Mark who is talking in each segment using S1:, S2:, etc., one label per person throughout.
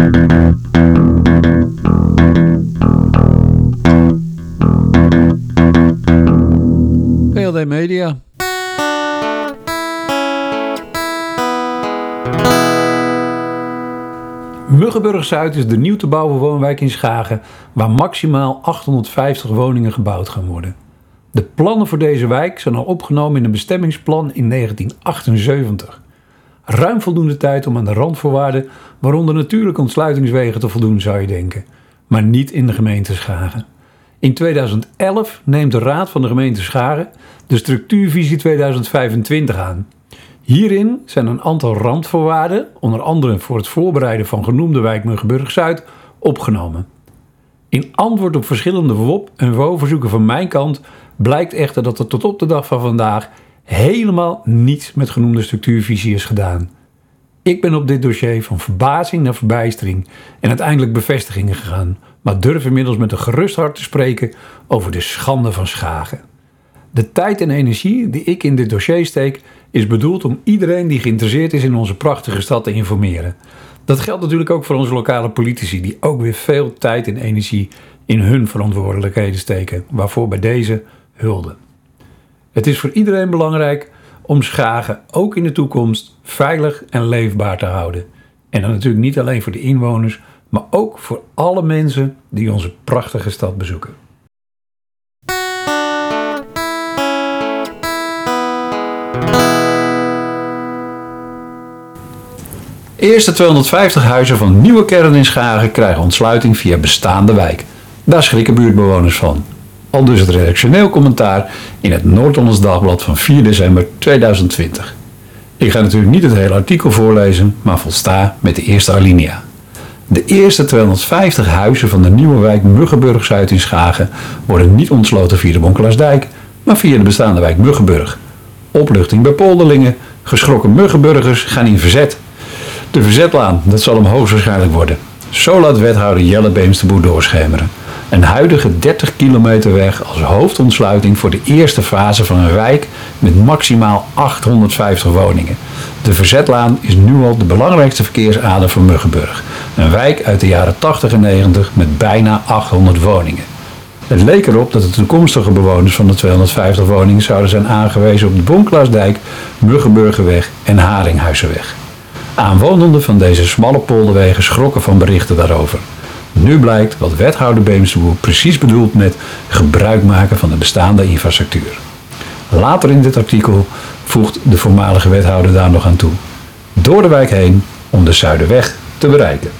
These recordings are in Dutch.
S1: PLD Media. Muggenburg Zuid is de nieuw te bouwen woonwijk in Schagen, waar maximaal 850 woningen gebouwd gaan worden. De plannen voor deze wijk zijn al opgenomen in een bestemmingsplan in 1978. Ruim voldoende tijd om aan de randvoorwaarden, waaronder natuurlijk ontsluitingswegen, te voldoen, zou je denken. Maar niet in de gemeente Schagen. In 2011 neemt de Raad van de gemeente Schagen de structuurvisie 2025 aan. Hierin zijn een aantal randvoorwaarden, onder andere voor het voorbereiden van genoemde wijk Muggenburg Zuid, opgenomen. In antwoord op verschillende WOP- en WO-verzoeken van mijn kant blijkt echter dat er tot op de dag van vandaag helemaal niets met genoemde structuurvisie is gedaan. Ik ben op dit dossier van verbazing naar verbijstering en uiteindelijk bevestigingen gegaan, maar durf inmiddels met een gerust hart te spreken over de schande van Schagen. De tijd en energie die ik in dit dossier steek, is bedoeld om iedereen die geïnteresseerd is in onze prachtige stad te informeren. Dat geldt natuurlijk ook voor onze lokale politici, die ook weer veel tijd en energie in hun verantwoordelijkheden steken, waarvoor bij deze hulde. Het is voor iedereen belangrijk om Schagen ook in de toekomst veilig en leefbaar te houden. En dan natuurlijk niet alleen voor de inwoners, maar ook voor alle mensen die onze prachtige stad bezoeken. Eerste 250 huizen van nieuwe kern in Schagen krijgen ontsluiting via bestaande wijk. Daar schrikken buurtbewoners van. Al dus het redactioneel commentaar in het Noord-Hollands Dagblad van 4 december 2020. Ik ga natuurlijk niet het hele artikel voorlezen, maar volsta met de eerste alinea. De eerste 250 huizen van de nieuwe wijk Muggenburg Zuid in Schagen worden niet ontsloten via de Bonkelaarsdijk, maar via de bestaande wijk Muggenburg. Opluchting bij polderlingen, geschrokken Muggenburgers gaan in verzet. De verzetlaan, dat zal hem hoogstwaarschijnlijk worden. Zo laat wethouder Jelle Beemsterboer doorschemeren. Een huidige 30 kilometer weg als hoofdontsluiting voor de eerste fase van een wijk met maximaal 850 woningen. De Verzetlaan is nu al de belangrijkste verkeersader van Muggenburg. Een wijk uit de jaren 80 en 90 met bijna 800 woningen. Het leek erop dat de toekomstige bewoners van de 250 woningen zouden zijn aangewezen op de Bonklaarsdijk, Muggenburgerweg en Haringhuizenweg. Aanwonenden van deze smalle polderwegen schrokken van berichten daarover. Nu blijkt wat wethouder Beemsterboer precies bedoelt met gebruik maken van de bestaande infrastructuur. Later in dit artikel voegt de voormalige wethouder daar nog aan toe. Door de wijk heen om de Zuiderweg te bereiken.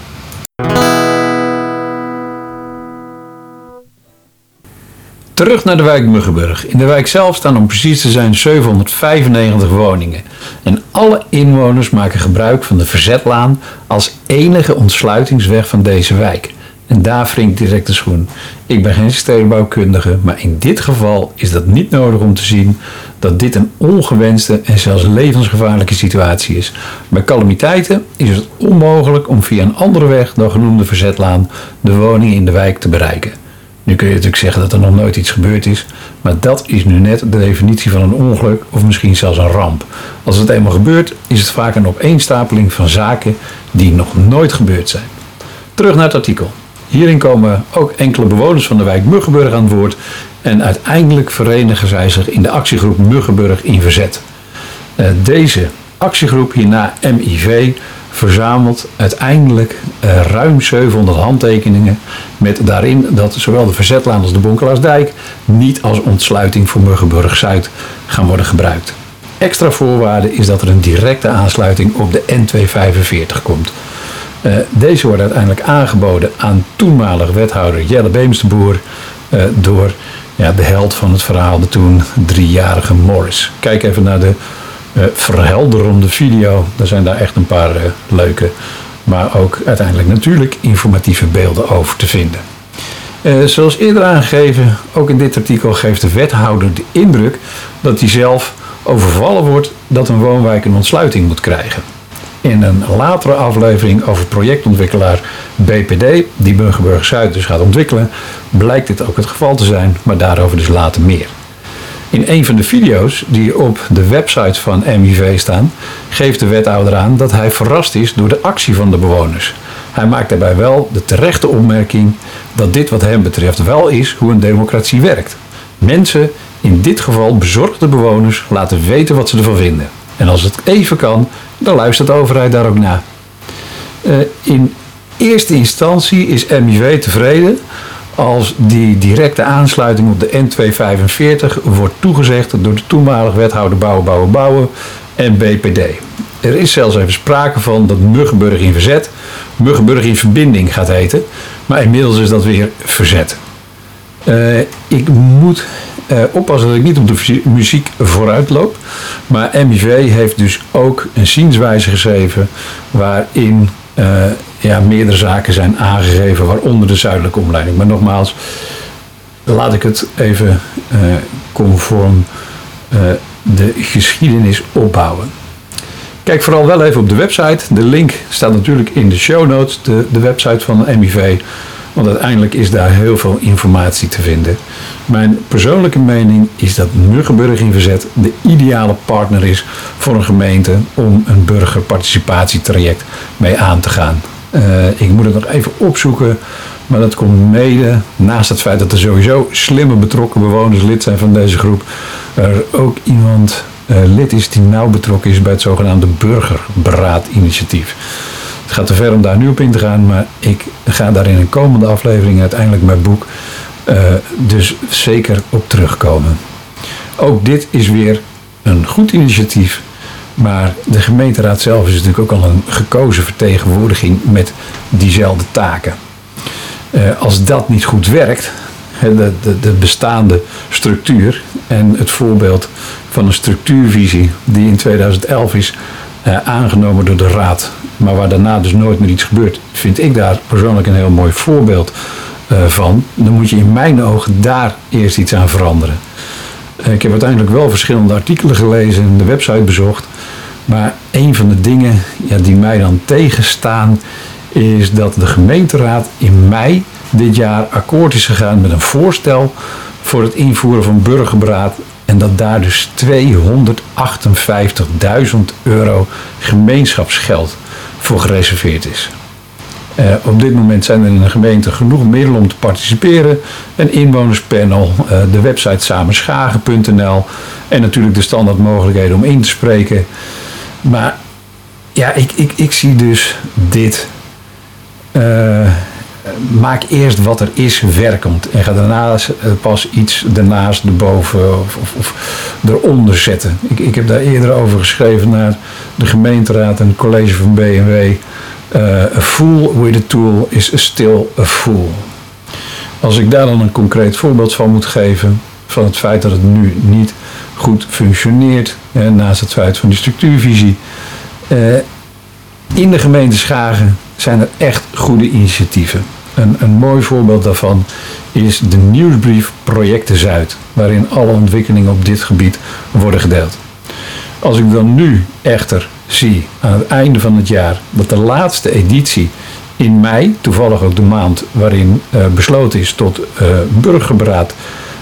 S1: Terug naar de wijk Muggenburg. In de wijk zelf staan om precies te zijn 795 woningen. En alle inwoners maken gebruik van de Verzetlaan als enige ontsluitingsweg van deze wijk. En daar wringt direct de schoen. Ik ben geen stedenbouwkundige, maar in dit geval is dat niet nodig om te zien dat dit een ongewenste en zelfs levensgevaarlijke situatie is. Bij calamiteiten is het onmogelijk om via een andere weg dan genoemde Verzetlaan de woning in de wijk te bereiken. Nu kun je natuurlijk zeggen dat er nog nooit iets gebeurd is, maar dat is nu net de definitie van een ongeluk of misschien zelfs een ramp. Als het eenmaal gebeurt, is het vaak een opeenstapeling van zaken die nog nooit gebeurd zijn. Terug naar het artikel. Hierin komen ook enkele bewoners van de wijk Muggenburg aan het woord en uiteindelijk verenigen zij zich in de actiegroep Muggenburg in Verzet. Uh, deze actiegroep, hierna MIV, verzamelt uiteindelijk uh, ruim 700 handtekeningen met daarin dat zowel de Verzetlaan als de Bonkelaarsdijk niet als ontsluiting voor Muggenburg Zuid gaan worden gebruikt. Extra voorwaarde is dat er een directe aansluiting op de N245 komt. Uh, deze wordt uiteindelijk aangeboden aan toenmalig wethouder Jelle Beemsterboer uh, door ja, de held van het verhaal, de toen driejarige Morris. Kijk even naar de uh, verhelderende video. Er zijn daar echt een paar leuke, maar ook uiteindelijk natuurlijk informatieve beelden over te vinden. zoals eerder aangegeven, ook in dit artikel geeft de wethouder de indruk dat hij zelf overvallen wordt dat een woonwijk een ontsluiting moet krijgen. In een latere aflevering over projectontwikkelaar BPD, die Burgerburg Zuid dus gaat ontwikkelen, blijkt dit ook het geval te zijn, maar daarover dus later meer. In een van de video's die op de website van MIV staan, geeft de wethouder aan dat hij verrast is door de actie van de bewoners. Hij maakt daarbij wel de terechte opmerking dat dit wat hem betreft wel is hoe een democratie werkt. Mensen, in dit geval bezorgde bewoners, laten weten wat ze ervan vinden. En als het even kan, dan luistert de overheid daar ook naar. Uh, in eerste instantie is MIV tevreden als die directe aansluiting op de N245 wordt toegezegd door de toenmalige wethouder Bouwen, Bouwen, Bouwen en BPD. Er is zelfs even sprake van dat Muggenburg in verzet, Muggenburg in verbinding gaat heten, maar inmiddels is dat weer verzet. Uh, ik moet uh, oppassen dat ik niet op de muziek vooruit loop, maar MIV heeft dus ook een zienswijze geschreven waarin uh, ja, meerdere zaken zijn aangegeven, waaronder de zuidelijke omleiding. Maar nogmaals, laat ik het even uh, conform de geschiedenis opbouwen. Kijk vooral wel even op de website. De link staat natuurlijk in de show notes, de, de website van MIV. Want uiteindelijk is daar heel veel informatie te vinden. Mijn persoonlijke mening is dat Muggenburg in Verzet de ideale partner is voor een gemeente om een burgerparticipatietraject mee aan te gaan. Uh, ik moet het nog even opzoeken. Maar dat komt mede, naast het feit dat er sowieso slimme betrokken bewoners lid zijn van deze groep, er ook iemand uh, lid is die nauw betrokken is bij het zogenaamde Burgerberaad-initiatief. Het gaat te ver om daar nu op in te gaan, maar ik ga daar in een komende aflevering uiteindelijk mijn boek uh, dus zeker op terugkomen. Ook dit is weer een goed initiatief maar de gemeenteraad zelf is natuurlijk ook al een gekozen vertegenwoordiging met diezelfde taken. Uh, als dat niet goed werkt, de, de, de, bestaande structuur en het voorbeeld van een structuurvisie die in 2011 is uh, aangenomen door de raad, maar waar daarna dus nooit meer iets gebeurt, vind ik daar persoonlijk een heel mooi voorbeeld uh, van. Dan moet je in mijn ogen daar eerst iets aan veranderen. Ik heb uiteindelijk wel verschillende artikelen gelezen en de website bezocht. Maar een van de dingen ja, die mij dan tegenstaan, is dat de gemeenteraad in mei dit jaar akkoord is gegaan met een voorstel voor het invoeren van burgerberaad. En dat daar dus 258.000 euro gemeenschapsgeld voor gereserveerd is. Uh, op dit moment zijn er in de gemeente genoeg middelen om te participeren. Een inwonerspanel, uh, de website samenschagen.nl en natuurlijk de standaard mogelijkheden om in te spreken. Maar ja, ik, ik, ik zie dus dit. Uh, maak eerst wat er is werkend. En ga daarna pas iets daarnaast, erboven of, of, of eronder zetten. Ik, ik heb daar eerder over geschreven naar de gemeenteraad en het college van BMW. Uh, a fool with a tool is still a fool. Als ik daar dan een concreet voorbeeld van moet geven, van het feit dat het nu niet goed functioneert, hè, naast het feit van die structuurvisie. Uh, in de gemeente Schagen zijn er echt goede initiatieven. Een, een mooi voorbeeld daarvan is de nieuwsbrief Projecten Zuid, waarin alle ontwikkelingen op dit gebied worden gedeeld. Als ik dan nu echter zie aan het einde van het jaar dat de laatste editie in mei, toevallig ook de maand waarin uh, besloten is tot uh, burgerberaad,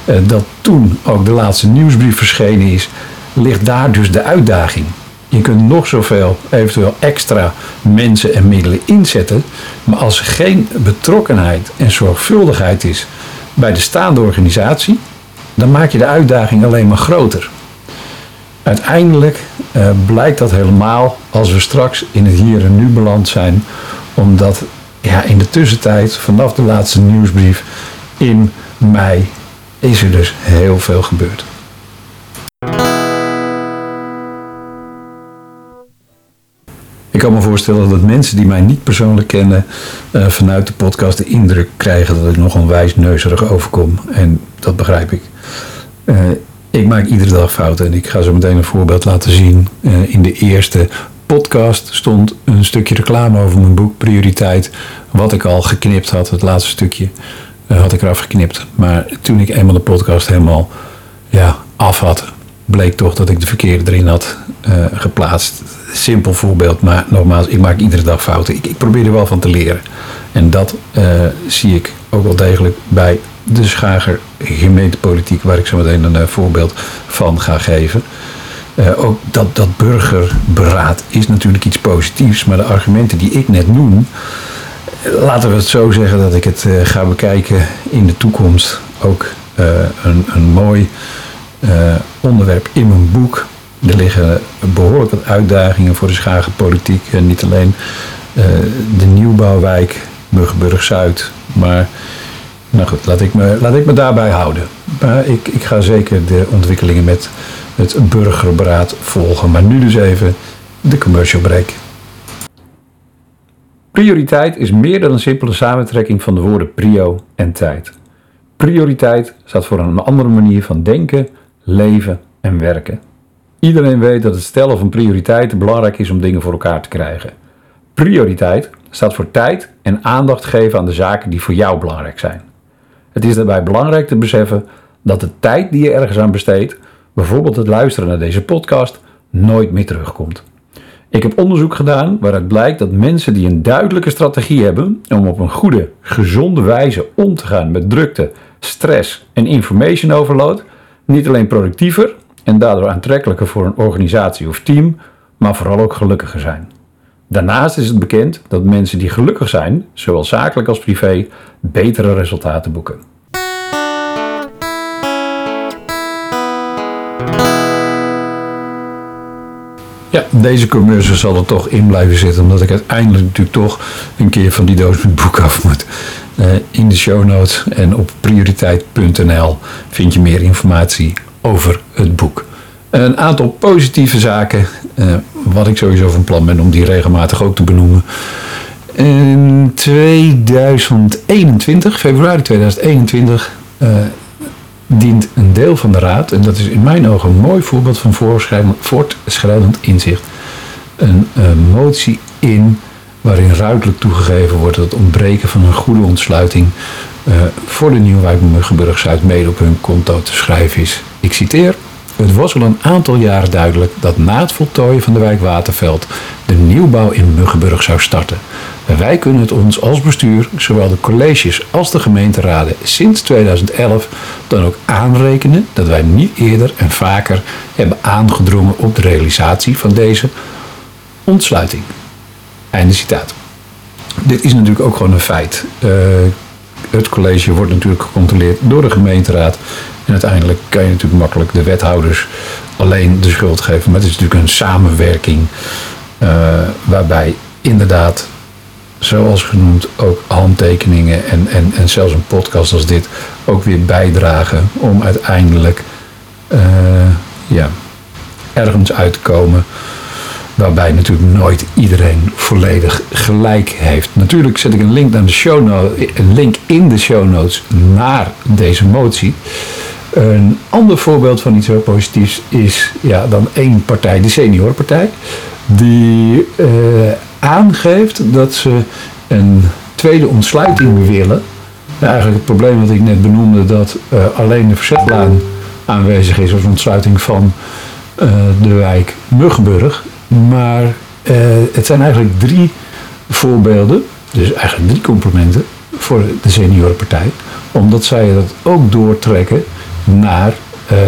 S1: uh, dat toen ook de laatste nieuwsbrief verschenen is, ligt daar dus de uitdaging. Je kunt nog zoveel eventueel extra mensen en middelen inzetten, maar als er geen betrokkenheid en zorgvuldigheid is bij de staande organisatie, dan maak je de uitdaging alleen maar groter. Uiteindelijk uh, blijkt dat helemaal als we straks in het hier en nu beland zijn, omdat ja, in de tussentijd, vanaf de laatste nieuwsbrief in mei, is er dus heel veel gebeurd. Ik kan me voorstellen dat mensen die mij niet persoonlijk kennen uh, vanuit de podcast de indruk krijgen dat ik nog een wijsneuzerig overkom. En dat begrijp ik. Uh, ik maak iedere dag fouten en ik ga zo meteen een voorbeeld laten zien. Uh, in de eerste podcast stond een stukje reclame over mijn boek Prioriteit. Wat ik al geknipt had, het laatste stukje had ik eraf geknipt. Maar toen ik eenmaal de podcast helemaal ja, af had, bleek toch dat ik de verkeerde erin had geplaatst. Simpel voorbeeld, maar nogmaals, ik maak iedere dag fouten. Ik, ik probeer er wel van te leren. En dat uh, zie ik ook wel degelijk bij de Schager gemeentepolitiek, waar ik zo meteen een uh, voorbeeld van ga geven. Uh, ook dat, dat burgerberaad is natuurlijk iets positiefs, maar de argumenten die ik net noem, laten we het zo zeggen dat ik het ga bekijken in de toekomst. Ook een, een mooi onderwerp in mijn boek. Er liggen behoorlijk wat uitdagingen voor de Schagenpolitiek. En niet alleen de nieuwbouwwijk Muggenburg-Zuid, maar nou goed, laat ik me, laat ik me daarbij houden. Maar ik, ik ga zeker de ontwikkelingen met het burgerberaad volgen. Maar nu dus even de commercial break. Prioriteit is meer dan een simpele samentrekking van de woorden prio en tijd. Prioriteit staat voor een andere manier van denken, leven en werken. Iedereen weet dat het stellen van prioriteiten belangrijk is om dingen voor elkaar te krijgen. Prioriteit staat voor tijd en aandacht geven aan de zaken die voor jou belangrijk zijn. Het is daarbij belangrijk te beseffen dat de tijd die je ergens aan besteedt, bijvoorbeeld het luisteren naar deze podcast, nooit meer terugkomt. Ik heb onderzoek gedaan waaruit blijkt dat mensen die een duidelijke strategie hebben om op een goede, gezonde wijze om te gaan met drukte, stress en information overload, niet alleen productiever en daardoor aantrekkelijker voor een organisatie of team, maar vooral ook gelukkiger zijn. Daarnaast is het bekend dat mensen die gelukkig zijn, zowel zakelijk als privé, betere resultaten boeken. Ja, deze commercial zal er toch in blijven zitten, omdat ik uiteindelijk natuurlijk toch een keer van die doos met boek af moet. Uh, in de show notes en op prioriteit.nl vind je meer informatie over het boek. Een aantal positieve zaken, uh, wat ik sowieso van plan ben om die regelmatig ook te benoemen. In 2021, februari 2021, uh, dient een deel van de raad, en dat is in mijn ogen een mooi voorbeeld van voortschrijdend inzicht, een uh, motie in waarin ruidelijk toegegeven wordt dat het ontbreken van een goede ontsluiting voor de Nieuwwijk Muggenburg Zuid mede op hun konto te schrijven is. Ik citeer. Het was al een aantal jaren duidelijk dat na het voltooien van de wijk Waterveld de nieuwbouw in Muggenburg zou starten. Wij kunnen het ons als bestuur, zowel de colleges als de gemeenteraden sinds 2011, dan ook aanrekenen dat wij niet eerder en vaker hebben aangedrongen op de realisatie van deze ontsluiting. Einde citaat. Dit is natuurlijk ook gewoon een feit. Uh, het college wordt natuurlijk gecontroleerd door de gemeenteraad. En uiteindelijk kan je natuurlijk makkelijk de wethouders alleen de schuld geven. Maar het is natuurlijk een samenwerking uh, waarbij inderdaad, zoals genoemd, ook handtekeningen en, en, en zelfs een podcast als dit ook weer bijdragen om uiteindelijk uh, ja, ergens uit te komen Waarbij natuurlijk nooit iedereen volledig gelijk heeft. Natuurlijk zet ik een link, naar de show een link in de show notes naar deze motie. Een ander voorbeeld van iets heel positiefs is ja, dan één partij, de seniorpartij, die uh, aangeeft dat ze een tweede ontsluiting willen. eigenlijk het probleem wat ik net benoemde, dat uh, alleen de verzetlaan aanwezig is als ontsluiting van uh, de wijk Muggenburg. Maar uh, het zijn eigenlijk drie voorbeelden, dus eigenlijk drie complimenten voor de seniorenpartij. Omdat zij dat ook doortrekken naar uh,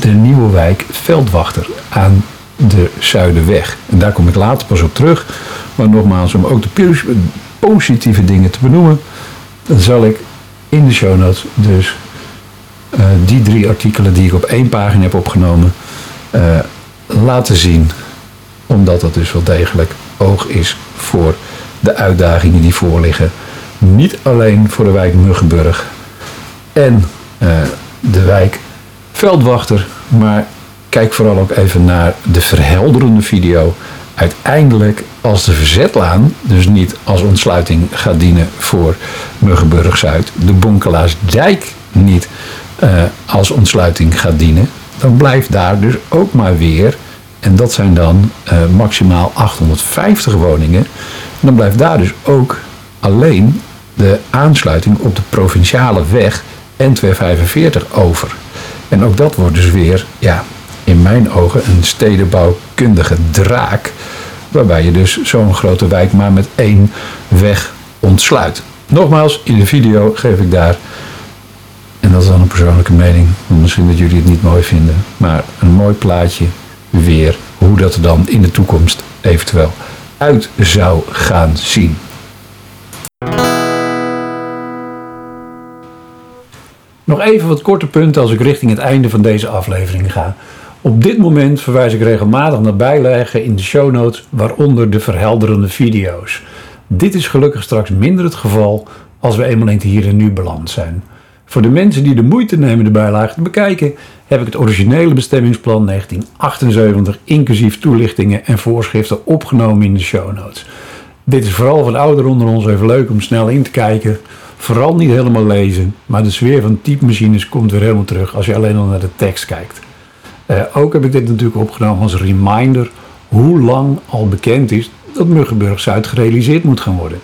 S1: de nieuwe wijk Veldwachter aan de Zuiderweg. En daar kom ik later pas op terug. Maar nogmaals, om ook de positieve dingen te benoemen, dan zal ik in de show notes dus uh, die drie artikelen die ik op één pagina heb opgenomen laten zien omdat dat dus wel degelijk oog is voor de uitdagingen die voorliggen. Niet alleen voor de wijk Muggenburg en uh, de wijk Veldwachter, maar kijk vooral ook even naar de verhelderende video. Uiteindelijk als de verzetlaan, dus niet als ontsluiting gaat dienen voor Muggenburg Zuid, de Bonkelaarsdijk niet uh, als ontsluiting gaat dienen, dan blijft daar dus ook maar weer en dat zijn dan uh, maximaal 850 woningen. dan blijft daar dus ook alleen de aansluiting op de provinciale weg N245 over. En ook dat wordt dus weer, ja, in mijn ogen een stedenbouwkundige draak. Waarbij je dus zo'n grote wijk maar met één weg ontsluit. Nogmaals, in de video geef ik daar En dat is dan een persoonlijke mening. Misschien dat jullie het niet mooi vinden. Maar een mooi plaatje weer hoe dat er dan in de toekomst eventueel uit zou gaan zien. Nog even wat korte punten als ik richting het einde van deze aflevering ga. Op dit moment verwijs ik regelmatig naar bijlagen in de show notes, waaronder de verhelderende video's. Dit is gelukkig straks minder het geval als we eenmaal in het hier en nu beland zijn. Voor de mensen die de moeite nemen de bijlage te bekijken, heb ik het originele bestemmingsplan 1978 inclusief toelichtingen en voorschriften opgenomen in de show notes. Dit is vooral voor de ouderen onder ons even leuk om snel in te kijken. Vooral niet helemaal lezen, maar de sfeer van typemachines komt weer helemaal terug als je alleen al naar de tekst kijkt. Uh, ook heb ik dit natuurlijk opgenomen als reminder hoe lang al bekend is dat Muggenburg Zuid gerealiseerd moet gaan worden.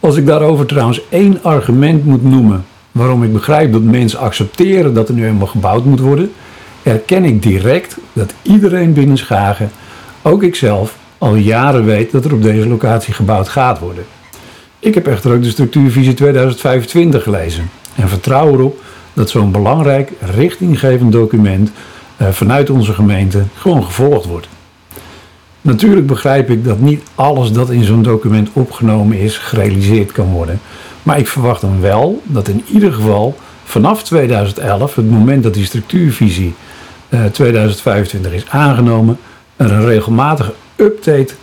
S1: Als ik daarover trouwens één argument moet noemen waarom ik begrijp dat mensen accepteren dat er nu eenmaal gebouwd moet worden, erken ik direct dat iedereen binnen Schagen, ook ikzelf, al jaren weet dat er op deze locatie gebouwd gaat worden. Ik heb echter ook de structuurvisie 2025 gelezen en vertrouw erop dat zo'n belangrijk richtinggevend document eh, vanuit onze gemeente gewoon gevolgd wordt. Natuurlijk begrijp ik dat niet alles dat in zo'n document opgenomen is gerealiseerd kan worden. Maar ik verwacht dan wel dat in ieder geval vanaf 2011, het moment dat die structuurvisie 2025 eh, is aangenomen, er een regelmatige update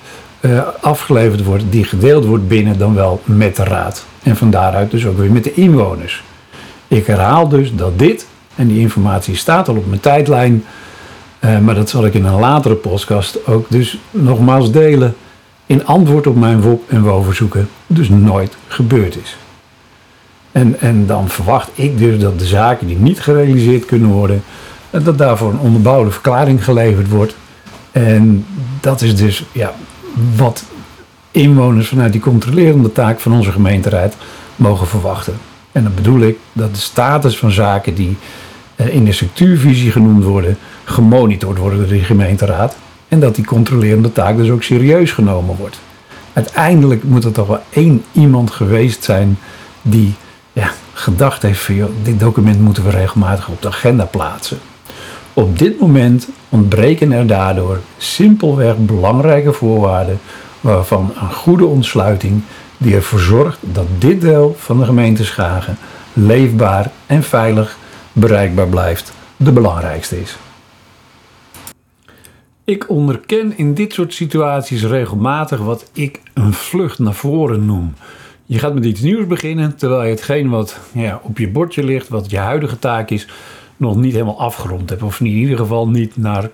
S1: uh, afgeleverd wordt die gedeeld wordt binnen dan wel met de raad. En van daaruit dus ook weer met de inwoners. Ik herhaal dus dat dit, en die informatie staat al op mijn tijdlijn, uh, maar dat zal ik in een latere podcast ook dus nogmaals delen, in antwoord op mijn WOP en WO-verzoeken dus nooit gebeurd is. En, en dan verwacht ik dus dat de zaken die niet gerealiseerd kunnen worden, dat daarvoor een onderbouwde verklaring geleverd wordt. En dat is dus ja, wat inwoners vanuit die controlerende taak van onze gemeenteraad mogen verwachten. En dan bedoel ik dat de status van zaken die eh, in de structuurvisie genoemd worden, gemonitord worden door de gemeenteraad. En dat die controlerende taak dus ook serieus genomen wordt. Uiteindelijk moet er toch wel één iemand geweest zijn die gedacht heeft van dit document moeten we regelmatig op de agenda plaatsen. Op dit moment ontbreken er daardoor simpelweg belangrijke voorwaarden waarvan een goede ontsluiting die ervoor zorgt dat dit deel van de gemeente Schagen leefbaar en veilig bereikbaar blijft, de belangrijkste is. Ik onderken in dit soort situaties regelmatig wat ik een vlucht naar voren noem. Je gaat met iets nieuws beginnen, terwijl je hetgeen wat ja, op je bordje ligt, wat je huidige taak is, nog niet helemaal afgerond hebt. Of in ieder geval niet naar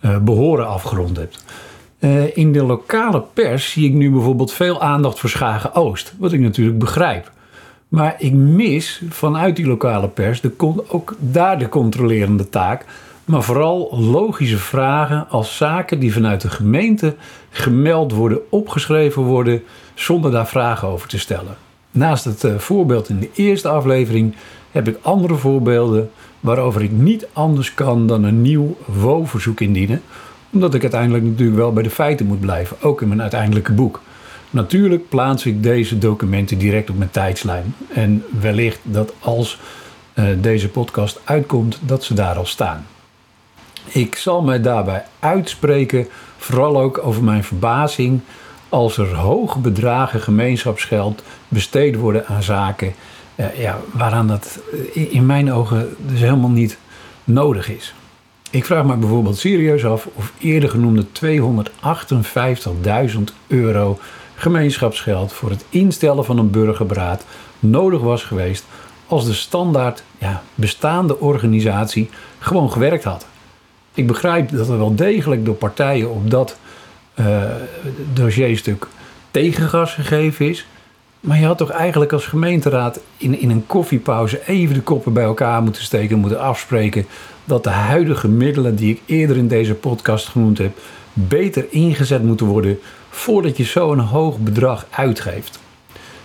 S1: uh, behoren afgerond hebt. Uh, in de lokale pers zie ik nu bijvoorbeeld veel aandacht voor Schagen Oost. Wat ik natuurlijk begrijp. Maar ik mis vanuit die lokale pers de, ook daar de controlerende taak. Maar vooral logische vragen als zaken die vanuit de gemeente gemeld worden, opgeschreven worden, zonder daar vragen over te stellen. Naast het uh, voorbeeld in de eerste aflevering heb ik andere voorbeelden waarover ik niet anders kan dan een nieuw WO-verzoek indienen, omdat ik uiteindelijk natuurlijk wel bij de feiten moet blijven, ook in mijn uiteindelijke boek. Natuurlijk plaats ik deze documenten direct op mijn tijdslijn en wellicht dat als uh, deze podcast uitkomt, dat ze daar al staan. Ik zal mij daarbij uitspreken, vooral ook over mijn verbazing als er hoge bedragen gemeenschapsgeld besteed worden aan zaken uh, ja, waaraan dat in mijn ogen dus helemaal niet nodig is. Ik vraag me bijvoorbeeld serieus af of eerder genoemde 258.000 euro gemeenschapsgeld voor het instellen van een burgerberaad nodig was geweest als de standaard ja, bestaande organisatie gewoon gewerkt had. Ik begrijp dat er wel degelijk door partijen op dat dossierstuk tegengas gegeven is. Maar je had toch eigenlijk als gemeenteraad in, in een koffiepauze even de koppen bij elkaar moeten steken en moeten afspreken dat de huidige middelen die ik eerder in deze podcast genoemd heb, beter ingezet moeten worden voordat je zo'n hoog bedrag uitgeeft.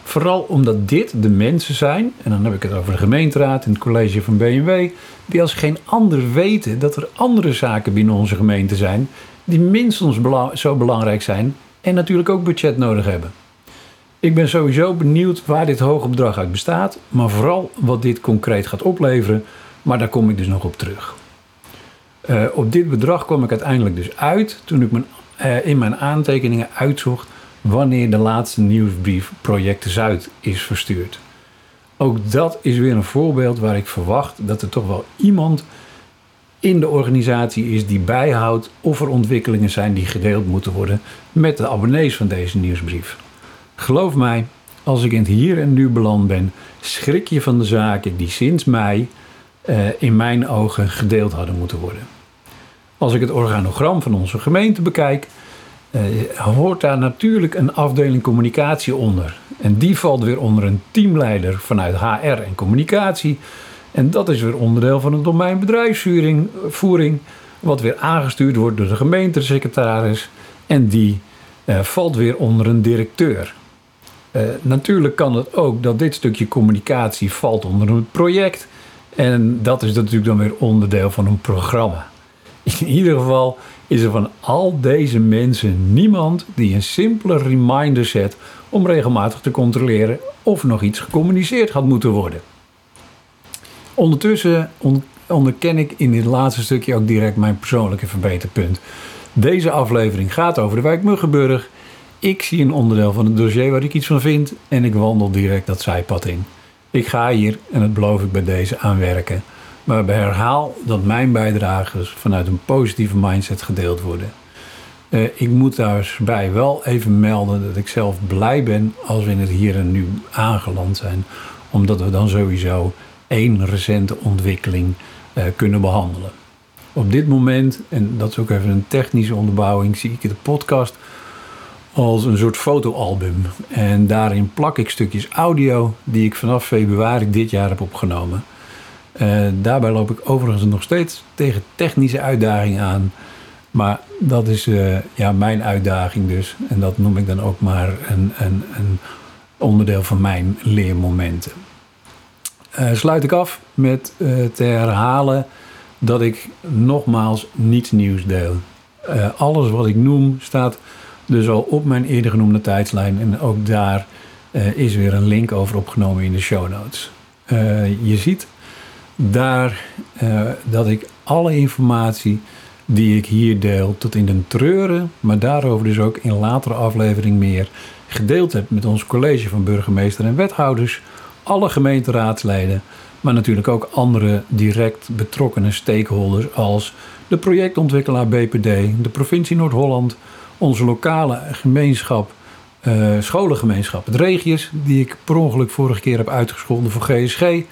S1: Vooral omdat dit de mensen zijn, en dan heb ik het over de gemeenteraad en het college van BMW, die als geen ander weten dat er andere zaken binnen onze gemeente zijn die minstens zo belangrijk zijn en natuurlijk ook budget nodig hebben. Ik ben sowieso benieuwd waar dit hoge bedrag uit bestaat, maar vooral wat dit concreet gaat opleveren, maar daar kom ik dus nog op terug. Uh, op dit bedrag kwam ik uiteindelijk dus uit toen ik mijn, uh, in mijn aantekeningen uitzocht wanneer de laatste nieuwsbrief Project Zuid is verstuurd. Ook dat is weer een voorbeeld waar ik verwacht dat er toch wel iemand in de organisatie is die bijhoudt of er ontwikkelingen zijn die gedeeld moeten worden met de abonnees van deze nieuwsbrief. Geloof mij, als ik in het hier en nu beland ben, schrik je van de zaken die sinds mei uh, in mijn ogen gedeeld hadden moeten worden. Als ik het organogram van onze gemeente bekijk, uh, hoort daar natuurlijk een afdeling communicatie onder. En die valt weer onder een teamleider vanuit HR en communicatie. En dat is weer onderdeel van het domein bedrijfsvoering, voering, wat weer aangestuurd wordt door de gemeentesecretaris. En die uh, valt weer onder een directeur. Uh, natuurlijk kan het ook dat dit stukje communicatie valt onder een project. En dat is natuurlijk dan weer onderdeel van een programma. In ieder geval is er van al deze mensen niemand die een simpele reminder zet om regelmatig te controleren of nog iets gecommuniceerd had moeten worden. Ondertussen onderken ik in dit laatste stukje ook direct mijn persoonlijke verbeterpunt. Deze aflevering gaat over de wijk Muggenburg. Ik zie een onderdeel van het dossier waar ik iets van vind en ik wandel direct dat zijpad in. Ik ga hier, en dat beloof ik bij deze, aan werken. Maar herhaal dat mijn bijdrages vanuit een positieve mindset gedeeld worden. Uh, ik moet daarbij wel even melden dat ik zelf blij ben als we in het hier en nu aangeland zijn. Omdat we dan sowieso één recente ontwikkeling uh, kunnen behandelen. Op dit moment, en dat is ook even een technische onderbouwing, zie ik de podcast als een soort fotoalbum. En daarin plak ik stukjes audio die ik vanaf februari dit jaar heb opgenomen. Uh, daarbij loop ik overigens nog steeds tegen technische uitdagingen aan. Maar dat is uh, ja, mijn uitdaging dus. En dat noem ik dan ook maar een, een, een onderdeel van mijn leermomenten. Uh, sluit ik af met te herhalen dat ik nogmaals niets nieuws deel. alles wat ik noem staat dus al op mijn eerder genoemde tijdslijn. En ook daar is weer een link over opgenomen in de show notes. Je ziet daar dat ik alle informatie die ik hier deel tot in den treuren, maar daarover dus ook in latere aflevering meer, gedeeld heb met ons college van burgemeester en wethouders, alle gemeenteraadsleden, maar natuurlijk ook andere direct betrokkenen stakeholders als de projectontwikkelaar BPD, de provincie Noord-Holland, onze lokale gemeenschap, uh, scholengemeenschap, het Regius, die ik per ongeluk vorige keer heb uitgescholden voor GSG. Eh,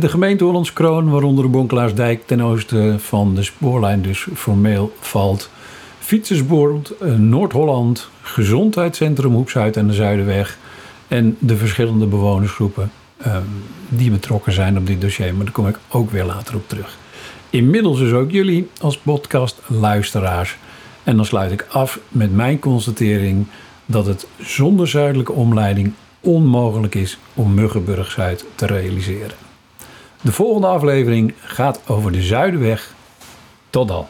S1: de gemeente Hollands Kroon, waaronder de Bonkelaarsdijk ten oosten van de spoorlijn dus formeel valt. Fietsersbord, uh, Noord-Holland, Gezondheidscentrum Hoekzuid en de Zuidenweg. En de verschillende bewonersgroepen die betrokken zijn op dit dossier. Maar daar kom ik ook weer later op terug. Inmiddels dus ook jullie als podcastluisteraars. En dan sluit ik af met mijn constatering dat het zonder zuidelijke omleiding onmogelijk is om Muggenburg-Zuid te realiseren. De volgende aflevering gaat over de Zuidenweg. Tot dan.